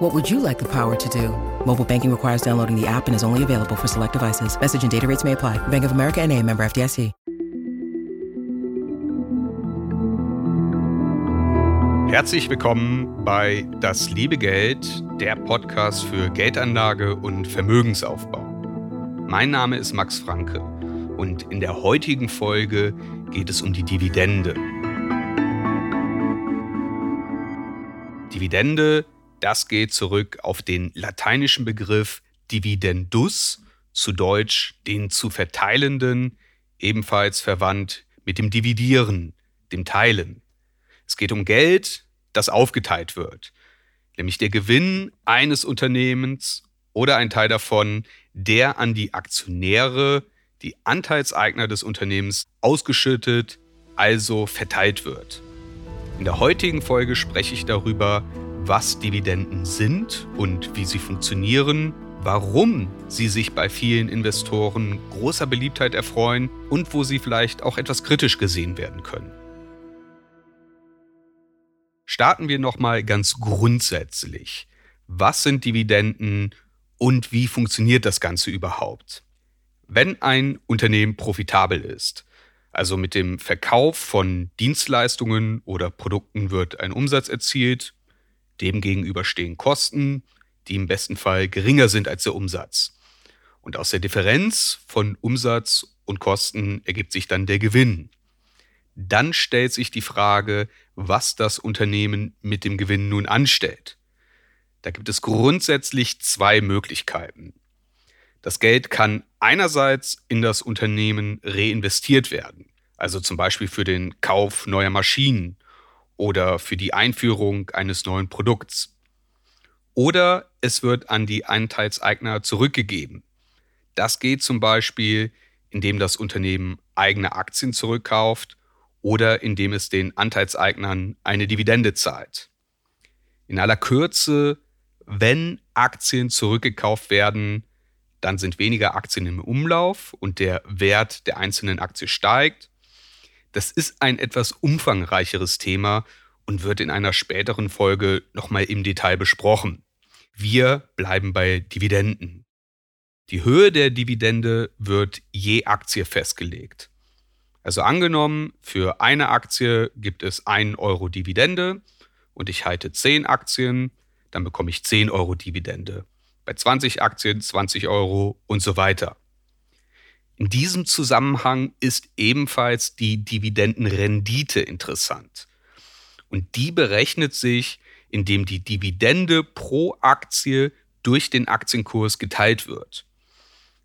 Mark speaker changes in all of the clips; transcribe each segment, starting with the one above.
Speaker 1: What would you like the power to do? Mobile banking requires downloading the app and is only available for select devices. Message and data rates may apply. Bank of America and a member FDIC.
Speaker 2: Herzlich willkommen bei Das liebe Geld, der Podcast für Geldanlage und Vermögensaufbau. Mein Name ist Max Franke und in der heutigen Folge geht es um die Dividende. Dividende, das geht zurück auf den lateinischen Begriff dividendus, zu Deutsch den zu verteilenden, ebenfalls verwandt mit dem Dividieren, dem Teilen. Es geht um Geld, das aufgeteilt wird, nämlich der Gewinn eines Unternehmens oder ein Teil davon, der an die Aktionäre, die Anteilseigner des Unternehmens ausgeschüttet, also verteilt wird. In der heutigen Folge spreche ich darüber, was Dividenden sind und wie sie funktionieren, warum sie sich bei vielen Investoren großer Beliebtheit erfreuen und wo sie vielleicht auch etwas kritisch gesehen werden können. Starten wir nochmal ganz grundsätzlich. Was sind Dividenden und wie funktioniert das Ganze überhaupt? Wenn ein Unternehmen profitabel ist, also mit dem Verkauf von Dienstleistungen oder Produkten wird ein Umsatz erzielt, demgegenüber stehen Kosten, die im besten Fall geringer sind als der Umsatz. Und aus der Differenz von Umsatz und Kosten ergibt sich dann der Gewinn dann stellt sich die Frage, was das Unternehmen mit dem Gewinn nun anstellt. Da gibt es grundsätzlich zwei Möglichkeiten. Das Geld kann einerseits in das Unternehmen reinvestiert werden, also zum Beispiel für den Kauf neuer Maschinen oder für die Einführung eines neuen Produkts. Oder es wird an die Anteilseigner zurückgegeben. Das geht zum Beispiel, indem das Unternehmen eigene Aktien zurückkauft oder indem es den Anteilseignern eine Dividende zahlt. In aller Kürze, wenn Aktien zurückgekauft werden, dann sind weniger Aktien im Umlauf und der Wert der einzelnen Aktie steigt. Das ist ein etwas umfangreicheres Thema und wird in einer späteren Folge nochmal im Detail besprochen. Wir bleiben bei Dividenden. Die Höhe der Dividende wird je Aktie festgelegt. Also angenommen, für eine Aktie gibt es 1 Euro Dividende und ich halte 10 Aktien, dann bekomme ich 10 Euro Dividende. Bei 20 Aktien 20 Euro und so weiter. In diesem Zusammenhang ist ebenfalls die Dividendenrendite interessant. Und die berechnet sich, indem die Dividende pro Aktie durch den Aktienkurs geteilt wird.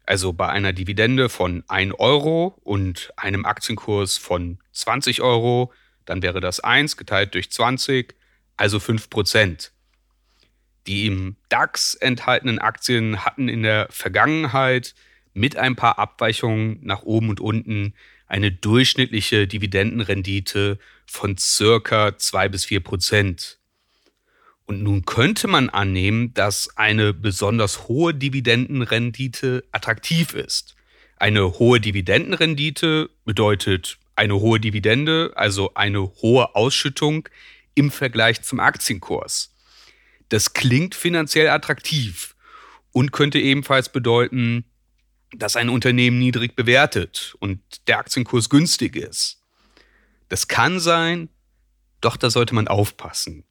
Speaker 2: Also bei einer Dividende von 1 Euro und einem Aktienkurs von 20 Euro, dann wäre das 1 geteilt durch 20, also 5 Prozent. Die im DAX enthaltenen Aktien hatten in der Vergangenheit mit ein paar Abweichungen nach oben und unten eine durchschnittliche Dividendenrendite von circa 2 bis 4 Prozent. Und nun könnte man annehmen, dass eine besonders hohe Dividendenrendite attraktiv ist. Eine hohe Dividendenrendite bedeutet eine hohe Dividende, also eine hohe Ausschüttung im Vergleich zum Aktienkurs. Das klingt finanziell attraktiv und könnte ebenfalls bedeuten, dass ein Unternehmen niedrig bewertet und der Aktienkurs günstig ist. Das kann sein, doch da sollte man aufpassen.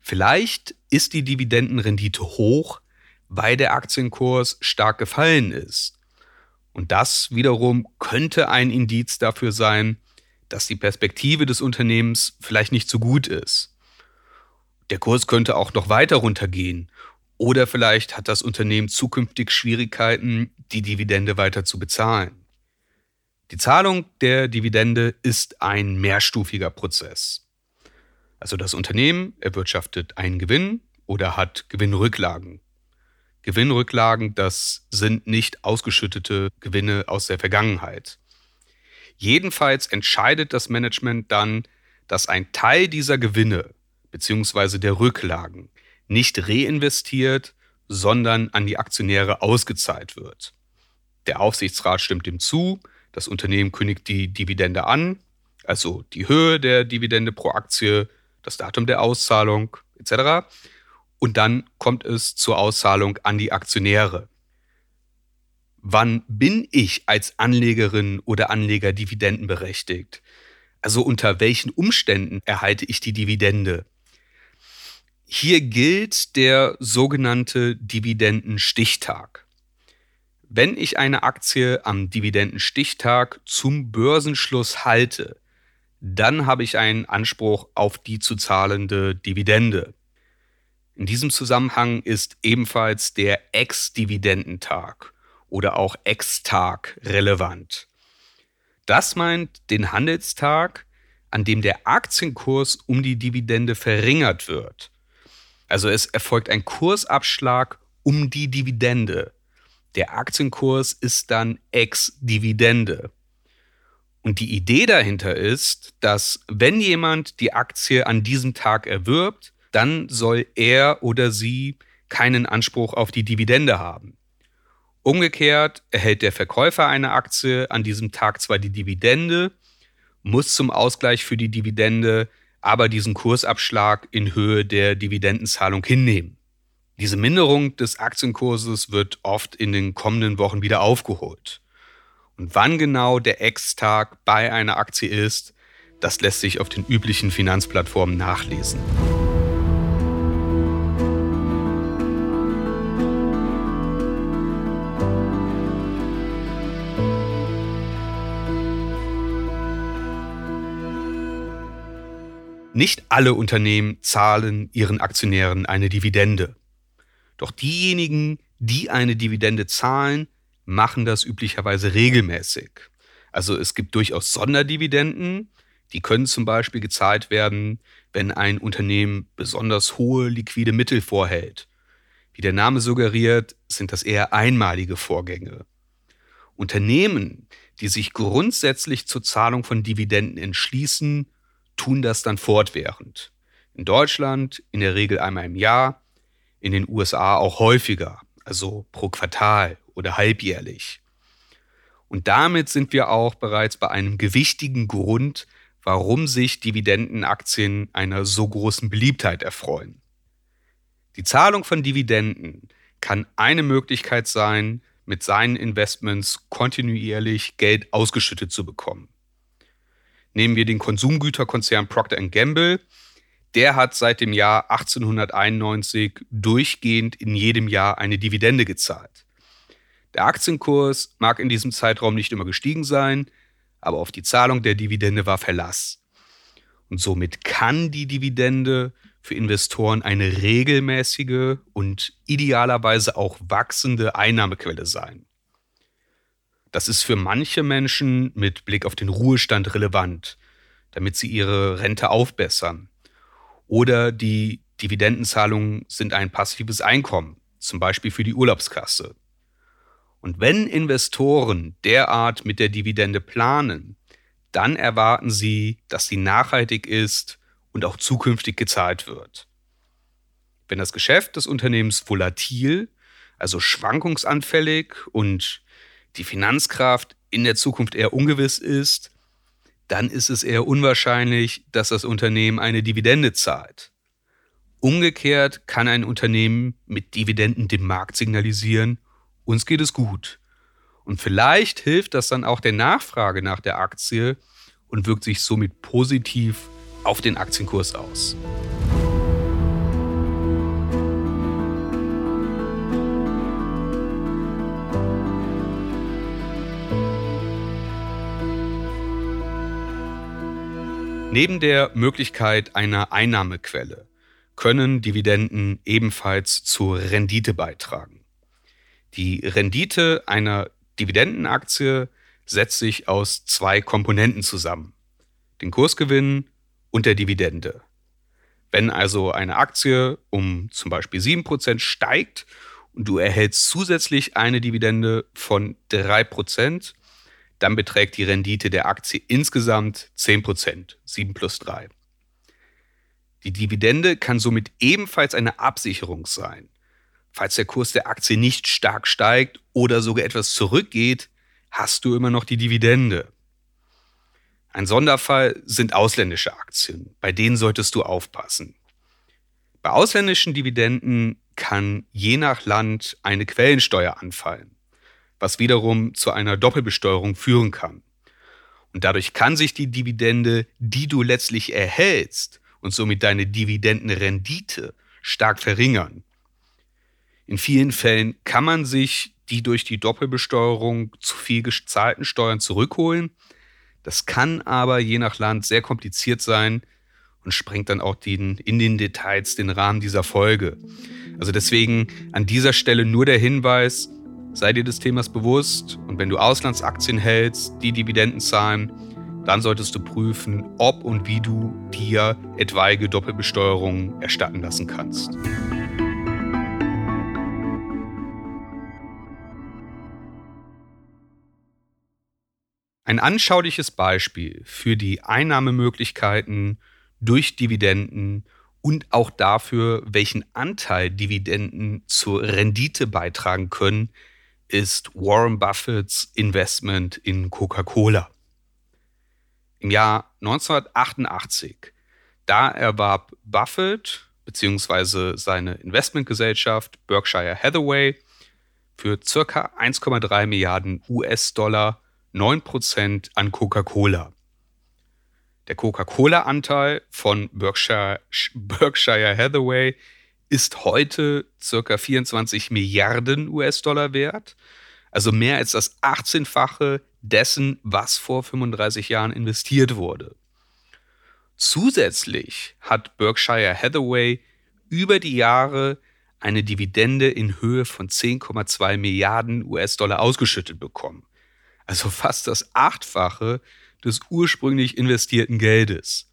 Speaker 2: Vielleicht ist die Dividendenrendite hoch, weil der Aktienkurs stark gefallen ist. Und das wiederum könnte ein Indiz dafür sein, dass die Perspektive des Unternehmens vielleicht nicht so gut ist. Der Kurs könnte auch noch weiter runtergehen oder vielleicht hat das Unternehmen zukünftig Schwierigkeiten, die Dividende weiter zu bezahlen. Die Zahlung der Dividende ist ein mehrstufiger Prozess. Also das Unternehmen erwirtschaftet einen Gewinn oder hat Gewinnrücklagen. Gewinnrücklagen, das sind nicht ausgeschüttete Gewinne aus der Vergangenheit. Jedenfalls entscheidet das Management dann, dass ein Teil dieser Gewinne bzw. der Rücklagen nicht reinvestiert, sondern an die Aktionäre ausgezahlt wird. Der Aufsichtsrat stimmt dem zu, das Unternehmen kündigt die Dividende an, also die Höhe der Dividende pro Aktie, das Datum der Auszahlung etc. Und dann kommt es zur Auszahlung an die Aktionäre. Wann bin ich als Anlegerin oder Anleger dividendenberechtigt? Also unter welchen Umständen erhalte ich die Dividende? Hier gilt der sogenannte Dividendenstichtag. Wenn ich eine Aktie am Dividendenstichtag zum Börsenschluss halte, dann habe ich einen Anspruch auf die zu zahlende Dividende. In diesem Zusammenhang ist ebenfalls der Ex-Dividendentag oder auch Ex-Tag relevant. Das meint den Handelstag, an dem der Aktienkurs um die Dividende verringert wird. Also es erfolgt ein Kursabschlag um die Dividende. Der Aktienkurs ist dann ex-Dividende. Und die Idee dahinter ist, dass wenn jemand die Aktie an diesem Tag erwirbt, dann soll er oder sie keinen Anspruch auf die Dividende haben. Umgekehrt erhält der Verkäufer einer Aktie an diesem Tag zwar die Dividende, muss zum Ausgleich für die Dividende aber diesen Kursabschlag in Höhe der Dividendenzahlung hinnehmen. Diese Minderung des Aktienkurses wird oft in den kommenden Wochen wieder aufgeholt. Und wann genau der Ex-Tag bei einer Aktie ist, das lässt sich auf den üblichen Finanzplattformen nachlesen. Nicht alle Unternehmen zahlen ihren Aktionären eine Dividende. Doch diejenigen, die eine Dividende zahlen, machen das üblicherweise regelmäßig. Also es gibt durchaus Sonderdividenden, die können zum Beispiel gezahlt werden, wenn ein Unternehmen besonders hohe liquide Mittel vorhält. Wie der Name suggeriert, sind das eher einmalige Vorgänge. Unternehmen, die sich grundsätzlich zur Zahlung von Dividenden entschließen, tun das dann fortwährend. In Deutschland in der Regel einmal im Jahr, in den USA auch häufiger, also pro Quartal oder halbjährlich. Und damit sind wir auch bereits bei einem gewichtigen Grund, warum sich Dividendenaktien einer so großen Beliebtheit erfreuen. Die Zahlung von Dividenden kann eine Möglichkeit sein, mit seinen Investments kontinuierlich Geld ausgeschüttet zu bekommen. Nehmen wir den Konsumgüterkonzern Procter Gamble. Der hat seit dem Jahr 1891 durchgehend in jedem Jahr eine Dividende gezahlt. Der Aktienkurs mag in diesem Zeitraum nicht immer gestiegen sein, aber auf die Zahlung der Dividende war Verlass. Und somit kann die Dividende für Investoren eine regelmäßige und idealerweise auch wachsende Einnahmequelle sein. Das ist für manche Menschen mit Blick auf den Ruhestand relevant, damit sie ihre Rente aufbessern. Oder die Dividendenzahlungen sind ein passives Einkommen, zum Beispiel für die Urlaubskasse. Und wenn Investoren derart mit der Dividende planen, dann erwarten sie, dass sie nachhaltig ist und auch zukünftig gezahlt wird. Wenn das Geschäft des Unternehmens volatil, also schwankungsanfällig und die Finanzkraft in der Zukunft eher ungewiss ist, dann ist es eher unwahrscheinlich, dass das Unternehmen eine Dividende zahlt. Umgekehrt kann ein Unternehmen mit Dividenden dem Markt signalisieren, uns geht es gut. Und vielleicht hilft das dann auch der Nachfrage nach der Aktie und wirkt sich somit positiv auf den Aktienkurs aus. Neben der Möglichkeit einer Einnahmequelle können Dividenden ebenfalls zur Rendite beitragen. Die Rendite einer Dividendenaktie setzt sich aus zwei Komponenten zusammen, den Kursgewinn und der Dividende. Wenn also eine Aktie um zum Beispiel 7% steigt und du erhältst zusätzlich eine Dividende von 3%, dann beträgt die Rendite der Aktie insgesamt 10%, 7 plus 3. Die Dividende kann somit ebenfalls eine Absicherung sein. Falls der Kurs der Aktie nicht stark steigt oder sogar etwas zurückgeht, hast du immer noch die Dividende. Ein Sonderfall sind ausländische Aktien. Bei denen solltest du aufpassen. Bei ausländischen Dividenden kann je nach Land eine Quellensteuer anfallen, was wiederum zu einer Doppelbesteuerung führen kann. Und dadurch kann sich die Dividende, die du letztlich erhältst und somit deine Dividendenrendite stark verringern. In vielen Fällen kann man sich die durch die Doppelbesteuerung zu viel gezahlten Steuern zurückholen. Das kann aber je nach Land sehr kompliziert sein und sprengt dann auch den, in den Details den Rahmen dieser Folge. Also deswegen an dieser Stelle nur der Hinweis, sei dir des Themas bewusst und wenn du Auslandsaktien hältst, die Dividenden zahlen, dann solltest du prüfen, ob und wie du dir etwaige Doppelbesteuerungen erstatten lassen kannst. Ein anschauliches Beispiel für die Einnahmemöglichkeiten durch Dividenden und auch dafür, welchen Anteil Dividenden zur Rendite beitragen können, ist Warren Buffetts Investment in Coca-Cola. Im Jahr 1988, da erwarb Buffett bzw. seine Investmentgesellschaft Berkshire Hathaway für ca. 1,3 Milliarden US-Dollar 9% an Coca-Cola. Der Coca-Cola-Anteil von Berkshire, Berkshire Hathaway ist heute ca. 24 Milliarden US-Dollar wert, also mehr als das 18-fache dessen, was vor 35 Jahren investiert wurde. Zusätzlich hat Berkshire Hathaway über die Jahre eine Dividende in Höhe von 10,2 Milliarden US-Dollar ausgeschüttet bekommen also fast das Achtfache des ursprünglich investierten Geldes.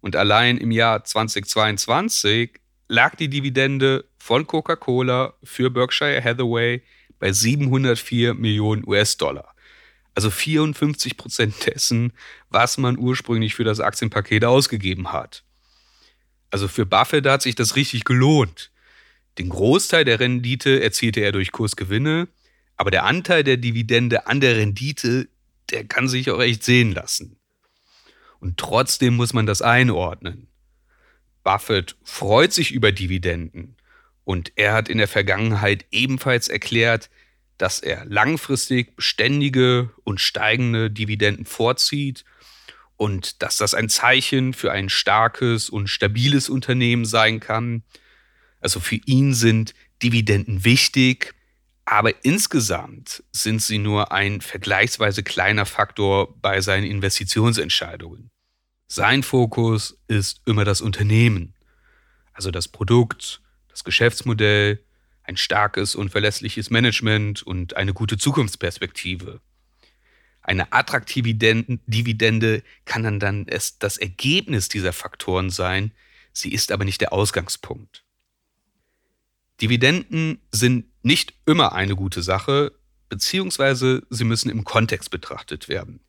Speaker 2: Und allein im Jahr 2022 lag die Dividende von Coca-Cola für Berkshire Hathaway bei 704 Millionen US-Dollar. Also 54 Prozent dessen, was man ursprünglich für das Aktienpaket ausgegeben hat. Also für Buffett hat sich das richtig gelohnt. Den Großteil der Rendite erzielte er durch Kursgewinne, aber der Anteil der Dividende an der Rendite, der kann sich auch echt sehen lassen. Und trotzdem muss man das einordnen. Buffett freut sich über Dividenden und er hat in der Vergangenheit ebenfalls erklärt, dass er langfristig beständige und steigende Dividenden vorzieht und dass das ein Zeichen für ein starkes und stabiles Unternehmen sein kann. Also für ihn sind Dividenden wichtig, aber insgesamt sind sie nur ein vergleichsweise kleiner Faktor bei seinen Investitionsentscheidungen. Sein Fokus ist immer das Unternehmen, also das Produkt, das Geschäftsmodell, ein starkes und verlässliches Management und eine gute Zukunftsperspektive. Eine attraktive Dividende kann dann, dann das Ergebnis dieser Faktoren sein, sie ist aber nicht der Ausgangspunkt. Dividenden sind nicht immer eine gute Sache, beziehungsweise sie müssen im Kontext betrachtet werden.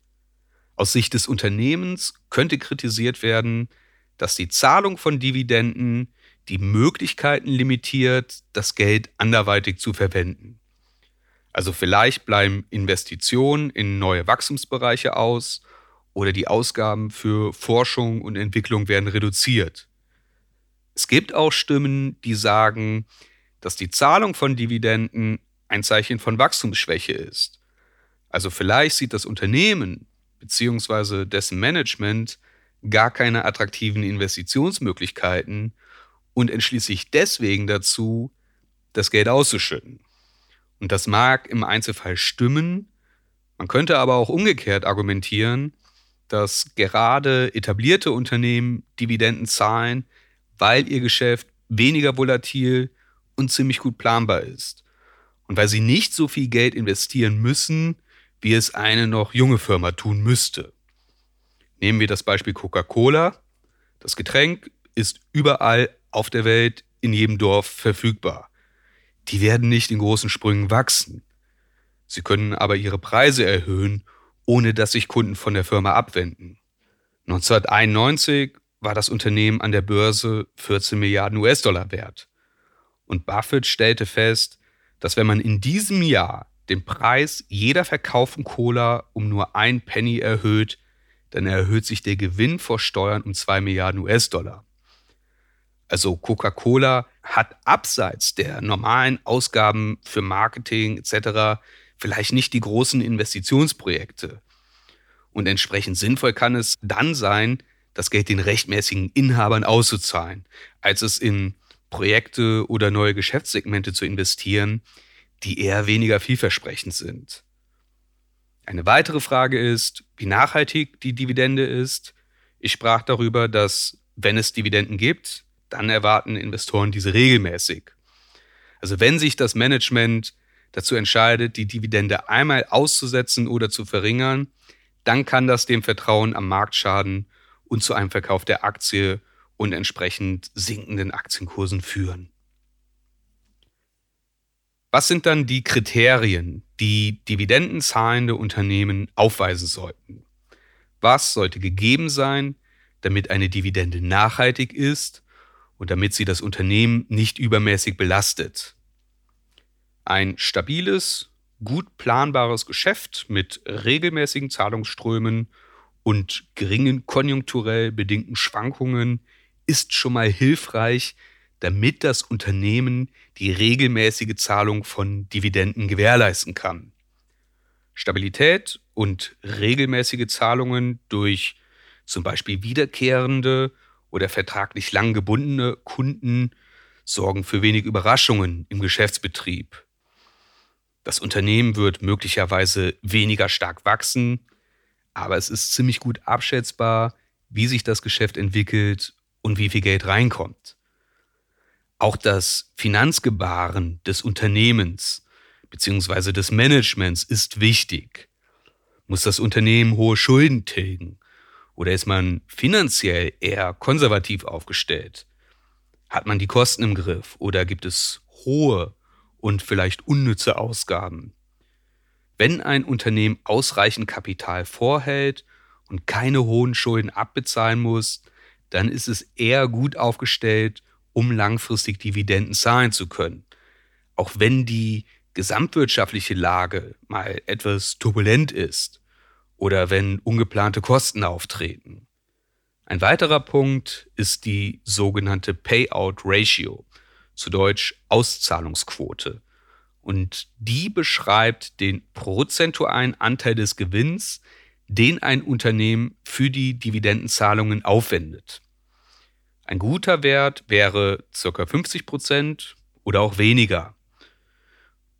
Speaker 2: Aus Sicht des Unternehmens könnte kritisiert werden, dass die Zahlung von Dividenden die Möglichkeiten limitiert, das Geld anderweitig zu verwenden. Also vielleicht bleiben Investitionen in neue Wachstumsbereiche aus oder die Ausgaben für Forschung und Entwicklung werden reduziert. Es gibt auch Stimmen, die sagen, dass die Zahlung von Dividenden ein Zeichen von Wachstumsschwäche ist. Also vielleicht sieht das Unternehmen bzw. dessen Management gar keine attraktiven Investitionsmöglichkeiten und entschließt sich deswegen dazu, das Geld auszuschütten. Und das mag im Einzelfall stimmen, man könnte aber auch umgekehrt argumentieren, dass gerade etablierte Unternehmen Dividenden zahlen, weil ihr Geschäft weniger volatil und ziemlich gut planbar ist. Und weil sie nicht so viel Geld investieren müssen, wie es eine noch junge Firma tun müsste. Nehmen wir das Beispiel Coca-Cola. Das Getränk ist überall auf der Welt in jedem Dorf verfügbar. Die werden nicht in großen Sprüngen wachsen. Sie können aber ihre Preise erhöhen, ohne dass sich Kunden von der Firma abwenden. 1991 war das Unternehmen an der Börse 14 Milliarden US-Dollar wert. Und Buffett stellte fest, dass wenn man in diesem Jahr den Preis jeder verkauften Cola um nur ein Penny erhöht, dann erhöht sich der Gewinn vor Steuern um 2 Milliarden US-Dollar. Also Coca-Cola hat abseits der normalen Ausgaben für Marketing etc. vielleicht nicht die großen Investitionsprojekte. Und entsprechend sinnvoll kann es dann sein, das Geld den rechtmäßigen Inhabern auszuzahlen, als es in Projekte oder neue Geschäftssegmente zu investieren, die eher weniger vielversprechend sind. Eine weitere Frage ist, wie nachhaltig die Dividende ist. Ich sprach darüber, dass wenn es Dividenden gibt, dann erwarten Investoren diese regelmäßig. Also wenn sich das Management dazu entscheidet, die Dividende einmal auszusetzen oder zu verringern, dann kann das dem Vertrauen am Markt schaden und zu einem Verkauf der Aktie und entsprechend sinkenden Aktienkursen führen. Was sind dann die Kriterien, die dividendenzahlende Unternehmen aufweisen sollten? Was sollte gegeben sein, damit eine Dividende nachhaltig ist und damit sie das Unternehmen nicht übermäßig belastet? Ein stabiles, gut planbares Geschäft mit regelmäßigen Zahlungsströmen und geringen konjunkturell bedingten Schwankungen ist schon mal hilfreich, damit das Unternehmen die regelmäßige Zahlung von Dividenden gewährleisten kann. Stabilität und regelmäßige Zahlungen durch zum Beispiel wiederkehrende oder vertraglich lang gebundene Kunden sorgen für wenig Überraschungen im Geschäftsbetrieb. Das Unternehmen wird möglicherweise weniger stark wachsen, aber es ist ziemlich gut abschätzbar, wie sich das Geschäft entwickelt und wie viel Geld reinkommt. Auch das Finanzgebaren des Unternehmens bzw. des Managements ist wichtig. Muss das Unternehmen hohe Schulden tilgen? Oder ist man finanziell eher konservativ aufgestellt? Hat man die Kosten im Griff oder gibt es hohe und vielleicht unnütze Ausgaben? Wenn ein Unternehmen ausreichend Kapital vorhält und keine hohen Schulden abbezahlen muss, dann ist es eher gut aufgestellt um langfristig Dividenden zahlen zu können. Auch wenn die gesamtwirtschaftliche Lage mal etwas turbulent ist oder wenn ungeplante Kosten auftreten. Ein weiterer Punkt ist die sogenannte Payout Ratio, zu Deutsch Auszahlungsquote. Und die beschreibt den prozentualen Anteil des Gewinns, den ein Unternehmen für die Dividendenzahlungen aufwendet. Ein guter Wert wäre ca. 50 Prozent oder auch weniger.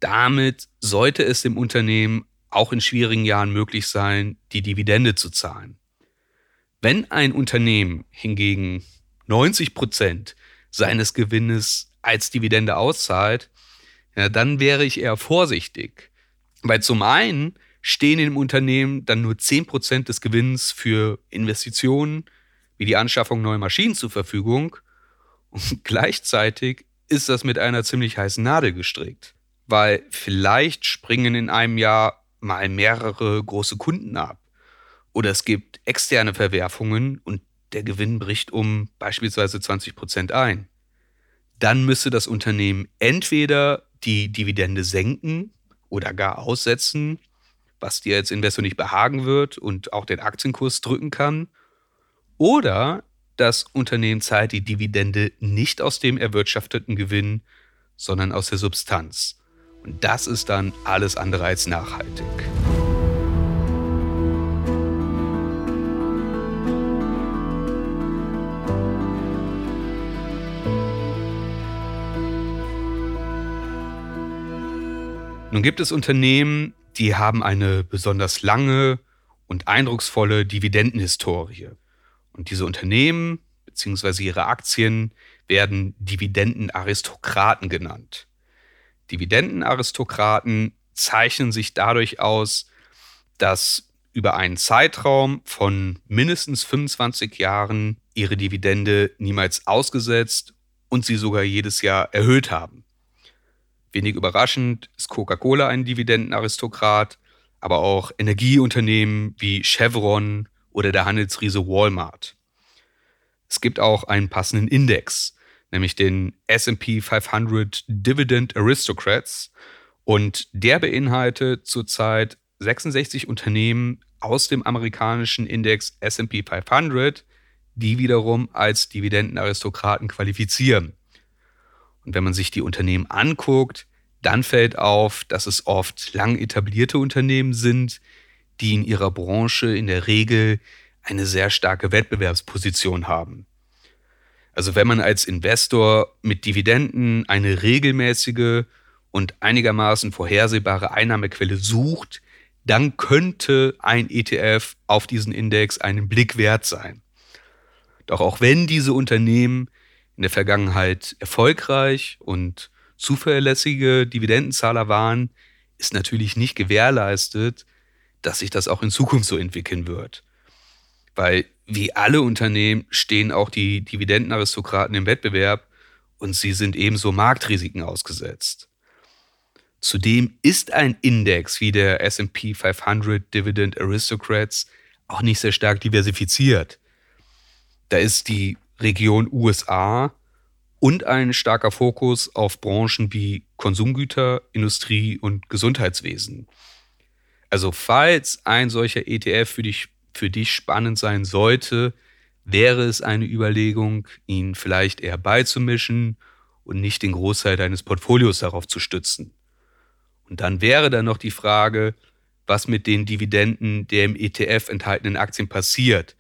Speaker 2: Damit sollte es dem Unternehmen auch in schwierigen Jahren möglich sein, die Dividende zu zahlen. Wenn ein Unternehmen hingegen 90 Prozent seines Gewinnes als Dividende auszahlt, ja, dann wäre ich eher vorsichtig. Weil zum einen stehen im Unternehmen dann nur 10 Prozent des Gewinns für Investitionen, wie die Anschaffung neuer Maschinen zur Verfügung. Und gleichzeitig ist das mit einer ziemlich heißen Nadel gestrickt, weil vielleicht springen in einem Jahr mal mehrere große Kunden ab. Oder es gibt externe Verwerfungen und der Gewinn bricht um beispielsweise 20 Prozent ein. Dann müsste das Unternehmen entweder die Dividende senken oder gar aussetzen, was dir als Investor nicht behagen wird und auch den Aktienkurs drücken kann, oder das Unternehmen zahlt die Dividende nicht aus dem erwirtschafteten Gewinn, sondern aus der Substanz. Und das ist dann alles andere als nachhaltig. Nun gibt es Unternehmen, die haben eine besonders lange und eindrucksvolle Dividendenhistorie. Und diese Unternehmen bzw. ihre Aktien werden Dividendenaristokraten genannt. Dividendenaristokraten zeichnen sich dadurch aus, dass über einen Zeitraum von mindestens 25 Jahren ihre Dividende niemals ausgesetzt und sie sogar jedes Jahr erhöht haben. Wenig überraschend ist Coca-Cola ein Dividendenaristokrat, aber auch Energieunternehmen wie Chevron oder der Handelsriese Walmart. Es gibt auch einen passenden Index, nämlich den SP 500 Dividend Aristocrats. Und der beinhaltet zurzeit 66 Unternehmen aus dem amerikanischen Index SP 500, die wiederum als Dividendenaristokraten qualifizieren. Und wenn man sich die Unternehmen anguckt, dann fällt auf, dass es oft lang etablierte Unternehmen sind, die in ihrer Branche in der Regel eine sehr starke Wettbewerbsposition haben. Also wenn man als Investor mit Dividenden eine regelmäßige und einigermaßen vorhersehbare Einnahmequelle sucht, dann könnte ein ETF auf diesen Index einen Blick wert sein. Doch auch wenn diese Unternehmen in der Vergangenheit erfolgreich und zuverlässige Dividendenzahler waren, ist natürlich nicht gewährleistet, dass sich das auch in Zukunft so entwickeln wird. Weil wie alle Unternehmen stehen auch die Dividendenaristokraten im Wettbewerb und sie sind ebenso Marktrisiken ausgesetzt. Zudem ist ein Index wie der SP 500 Dividend Aristocrats auch nicht sehr stark diversifiziert. Da ist die Region USA und ein starker Fokus auf Branchen wie Konsumgüter, Industrie und Gesundheitswesen. Also falls ein solcher ETF für dich für dich spannend sein sollte, wäre es eine Überlegung, ihn vielleicht eher beizumischen und nicht den Großteil deines Portfolios darauf zu stützen. Und dann wäre dann noch die Frage, was mit den Dividenden der im ETF enthaltenen Aktien passiert.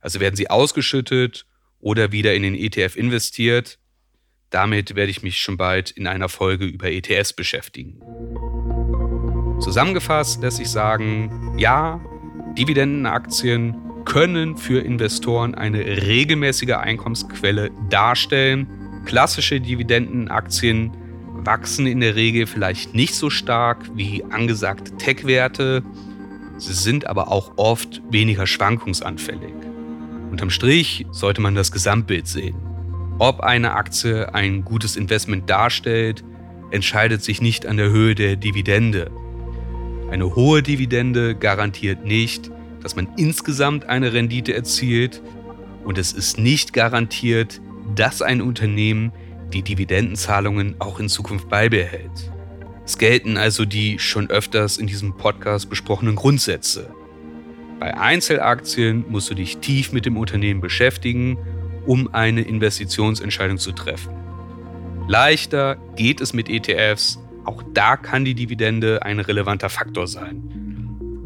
Speaker 2: Also werden sie ausgeschüttet oder wieder in den ETF investiert? Damit werde ich mich schon bald in einer Folge über ETFs beschäftigen. Zusammengefasst lässt sich sagen, ja, Dividendenaktien können für Investoren eine regelmäßige Einkommensquelle darstellen. Klassische Dividendenaktien wachsen in der Regel vielleicht nicht so stark wie angesagte Tech-Werte. Sie sind aber auch oft weniger schwankungsanfällig. Unterm Strich sollte man das Gesamtbild sehen. Ob eine Aktie ein gutes Investment darstellt, entscheidet sich nicht an der Höhe der Dividende, eine hohe Dividende garantiert nicht, dass man insgesamt eine Rendite erzielt und es ist nicht garantiert, dass ein Unternehmen die Dividendenzahlungen auch in Zukunft beibehält. Es gelten also die schon öfters in diesem Podcast besprochenen Grundsätze. Bei Einzelaktien musst du dich tief mit dem Unternehmen beschäftigen, um eine Investitionsentscheidung zu treffen. Leichter geht es mit ETFs, auch da kann die Dividende ein relevanter Faktor sein.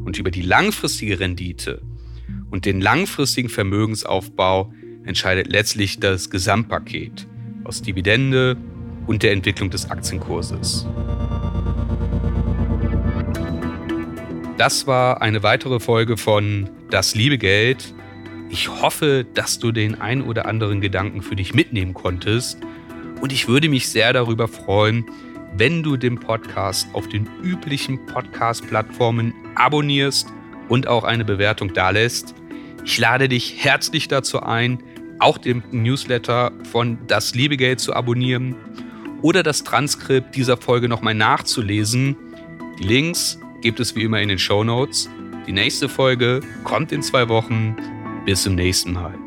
Speaker 2: Und über die langfristige Rendite und den langfristigen Vermögensaufbau entscheidet letztlich das Gesamtpaket aus Dividende und der Entwicklung des Aktienkurses. Das war eine weitere Folge von Das liebe Geld. Ich hoffe, dass du den ein oder anderen Gedanken für dich mitnehmen konntest. Und ich würde mich sehr darüber freuen, wenn du den Podcast auf den üblichen Podcast-Plattformen abonnierst und auch eine Bewertung dalässt. Ich lade dich herzlich dazu ein, auch den Newsletter von Das Liebegeld zu abonnieren oder das Transkript dieser Folge nochmal nachzulesen. Die Links gibt es wie immer in den Show Notes. Die nächste Folge kommt in zwei Wochen. Bis zum nächsten Mal.